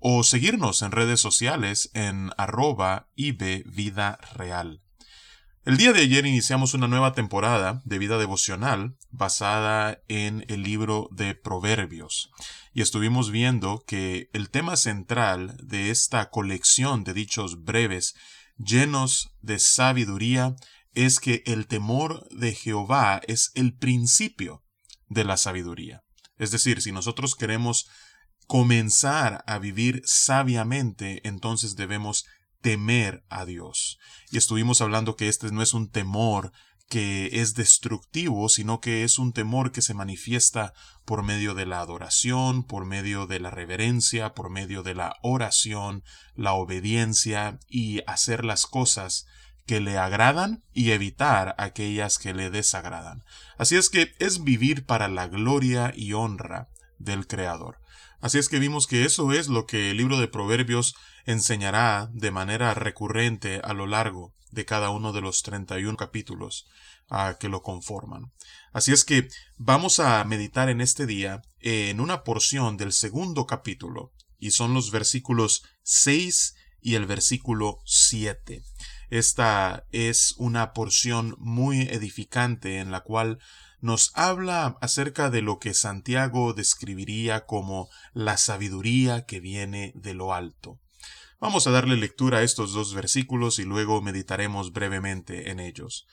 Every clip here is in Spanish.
o seguirnos en redes sociales en arroba Vida Real. El día de ayer iniciamos una nueva temporada de vida devocional basada en el libro de Proverbios y estuvimos viendo que el tema central de esta colección de dichos breves llenos de sabiduría es que el temor de Jehová es el principio de la sabiduría. Es decir, si nosotros queremos comenzar a vivir sabiamente, entonces debemos temer a Dios. Y estuvimos hablando que este no es un temor que es destructivo, sino que es un temor que se manifiesta por medio de la adoración, por medio de la reverencia, por medio de la oración, la obediencia y hacer las cosas que le agradan y evitar aquellas que le desagradan. Así es que es vivir para la gloria y honra del Creador. Así es que vimos que eso es lo que el libro de Proverbios enseñará de manera recurrente a lo largo de cada uno de los 31 capítulos a que lo conforman. Así es que vamos a meditar en este día en una porción del segundo capítulo, y son los versículos 6 y el versículo 7. Esta es una porción muy edificante en la cual nos habla acerca de lo que Santiago describiría como la sabiduría que viene de lo alto. Vamos a darle lectura a estos dos versículos y luego meditaremos brevemente en ellos.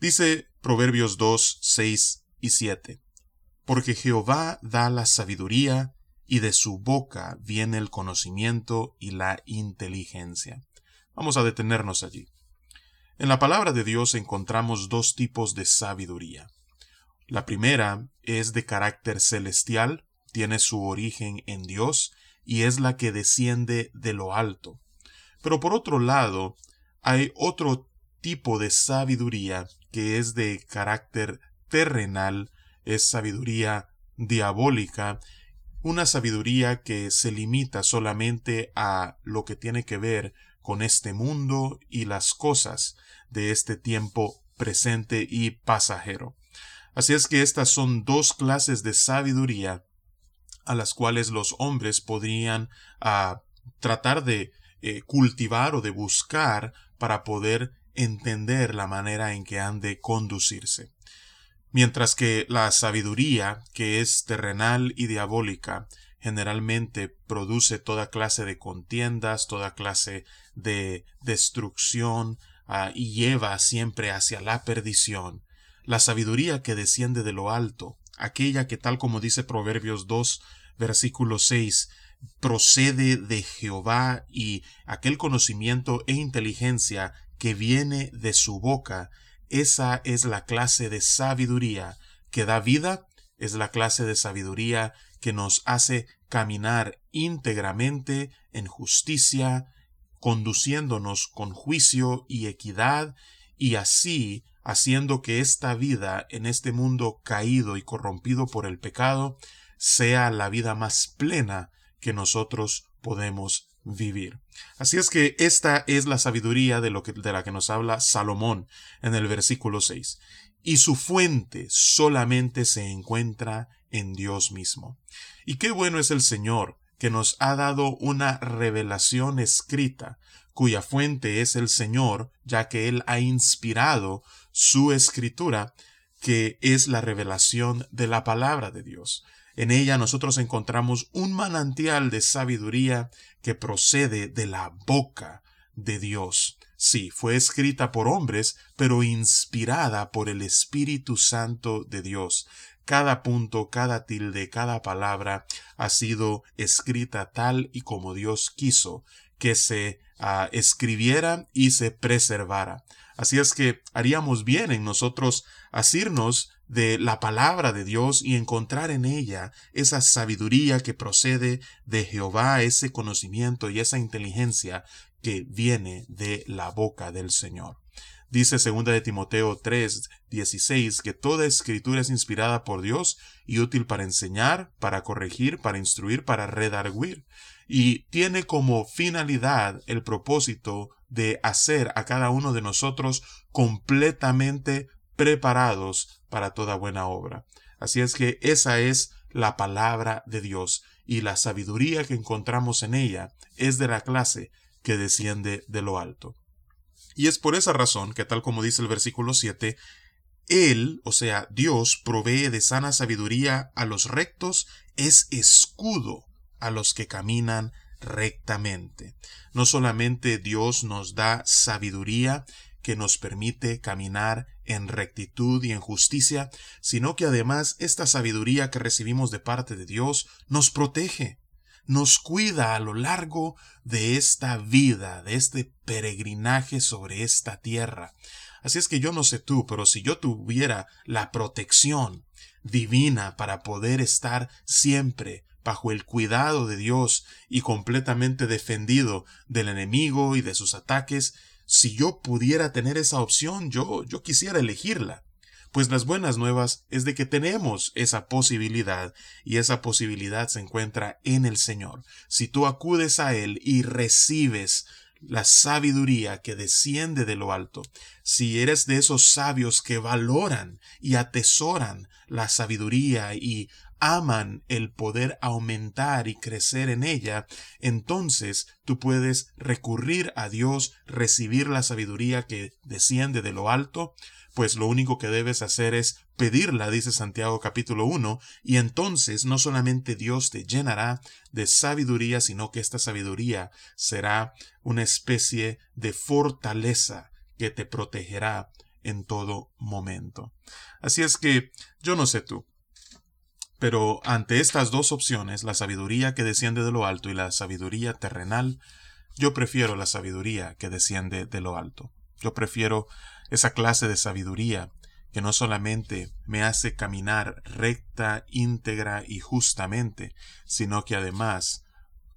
Dice Proverbios 2, 6 y 7. Porque Jehová da la sabiduría, y de su boca viene el conocimiento y la inteligencia. Vamos a detenernos allí. En la palabra de Dios encontramos dos tipos de sabiduría. La primera es de carácter celestial, tiene su origen en Dios y es la que desciende de lo alto. Pero por otro lado, hay otro tipo de sabiduría que es de carácter terrenal, es sabiduría diabólica, una sabiduría que se limita solamente a lo que tiene que ver con este mundo y las cosas de este tiempo presente y pasajero. Así es que estas son dos clases de sabiduría a las cuales los hombres podrían ah, tratar de eh, cultivar o de buscar para poder entender la manera en que han de conducirse. Mientras que la sabiduría, que es terrenal y diabólica, generalmente produce toda clase de contiendas, toda clase de destrucción ah, y lleva siempre hacia la perdición la sabiduría que desciende de lo alto, aquella que tal como dice Proverbios 2, versículo 6, procede de Jehová y aquel conocimiento e inteligencia que viene de su boca, esa es la clase de sabiduría que da vida, es la clase de sabiduría que nos hace caminar íntegramente en justicia, conduciéndonos con juicio y equidad, y así haciendo que esta vida en este mundo caído y corrompido por el pecado sea la vida más plena que nosotros podemos vivir. Así es que esta es la sabiduría de, lo que, de la que nos habla Salomón en el versículo 6. Y su fuente solamente se encuentra en Dios mismo. Y qué bueno es el Señor, que nos ha dado una revelación escrita, cuya fuente es el Señor, ya que Él ha inspirado su escritura, que es la revelación de la palabra de Dios. En ella nosotros encontramos un manantial de sabiduría que procede de la boca de Dios. Sí, fue escrita por hombres, pero inspirada por el Espíritu Santo de Dios. Cada punto, cada tilde, cada palabra ha sido escrita tal y como Dios quiso que se ah, escribiera y se preservara. Así es que haríamos bien en nosotros asirnos de la palabra de Dios y encontrar en ella esa sabiduría que procede de Jehová, ese conocimiento y esa inteligencia que viene de la boca del Señor. Dice 2 de Timoteo 3, 16 que toda escritura es inspirada por Dios y útil para enseñar, para corregir, para instruir, para redarguir. Y tiene como finalidad el propósito de hacer a cada uno de nosotros completamente preparados para toda buena obra. Así es que esa es la palabra de Dios y la sabiduría que encontramos en ella es de la clase que desciende de lo alto. Y es por esa razón que, tal como dice el versículo 7, Él, o sea, Dios, provee de sana sabiduría a los rectos, es escudo a los que caminan rectamente. No solamente Dios nos da sabiduría que nos permite caminar en rectitud y en justicia, sino que además esta sabiduría que recibimos de parte de Dios nos protege, nos cuida a lo largo de esta vida, de este peregrinaje sobre esta tierra. Así es que yo no sé tú, pero si yo tuviera la protección divina para poder estar siempre bajo el cuidado de Dios y completamente defendido del enemigo y de sus ataques, si yo pudiera tener esa opción, yo yo quisiera elegirla. Pues las buenas nuevas es de que tenemos esa posibilidad y esa posibilidad se encuentra en el Señor. Si tú acudes a Él y recibes la sabiduría que desciende de lo alto, si eres de esos sabios que valoran y atesoran la sabiduría y aman el poder aumentar y crecer en ella, entonces tú puedes recurrir a Dios, recibir la sabiduría que desciende de lo alto, pues lo único que debes hacer es pedirla, dice Santiago capítulo 1, y entonces no solamente Dios te llenará de sabiduría, sino que esta sabiduría será una especie de fortaleza que te protegerá en todo momento. Así es que yo no sé tú, pero ante estas dos opciones, la sabiduría que desciende de lo alto y la sabiduría terrenal, yo prefiero la sabiduría que desciende de lo alto. Yo prefiero esa clase de sabiduría que no solamente me hace caminar recta, íntegra y justamente, sino que además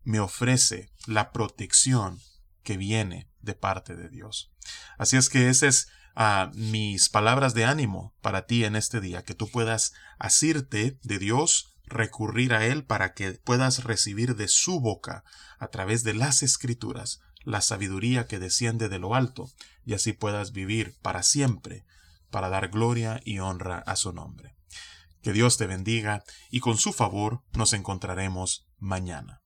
me ofrece la protección que viene de parte de Dios. Así es que esas es ah, mis palabras de ánimo para ti en este día, que tú puedas asirte de Dios, recurrir a Él para que puedas recibir de su boca, a través de las escrituras, la sabiduría que desciende de lo alto, y así puedas vivir para siempre, para dar gloria y honra a su nombre. Que Dios te bendiga y con su favor nos encontraremos mañana.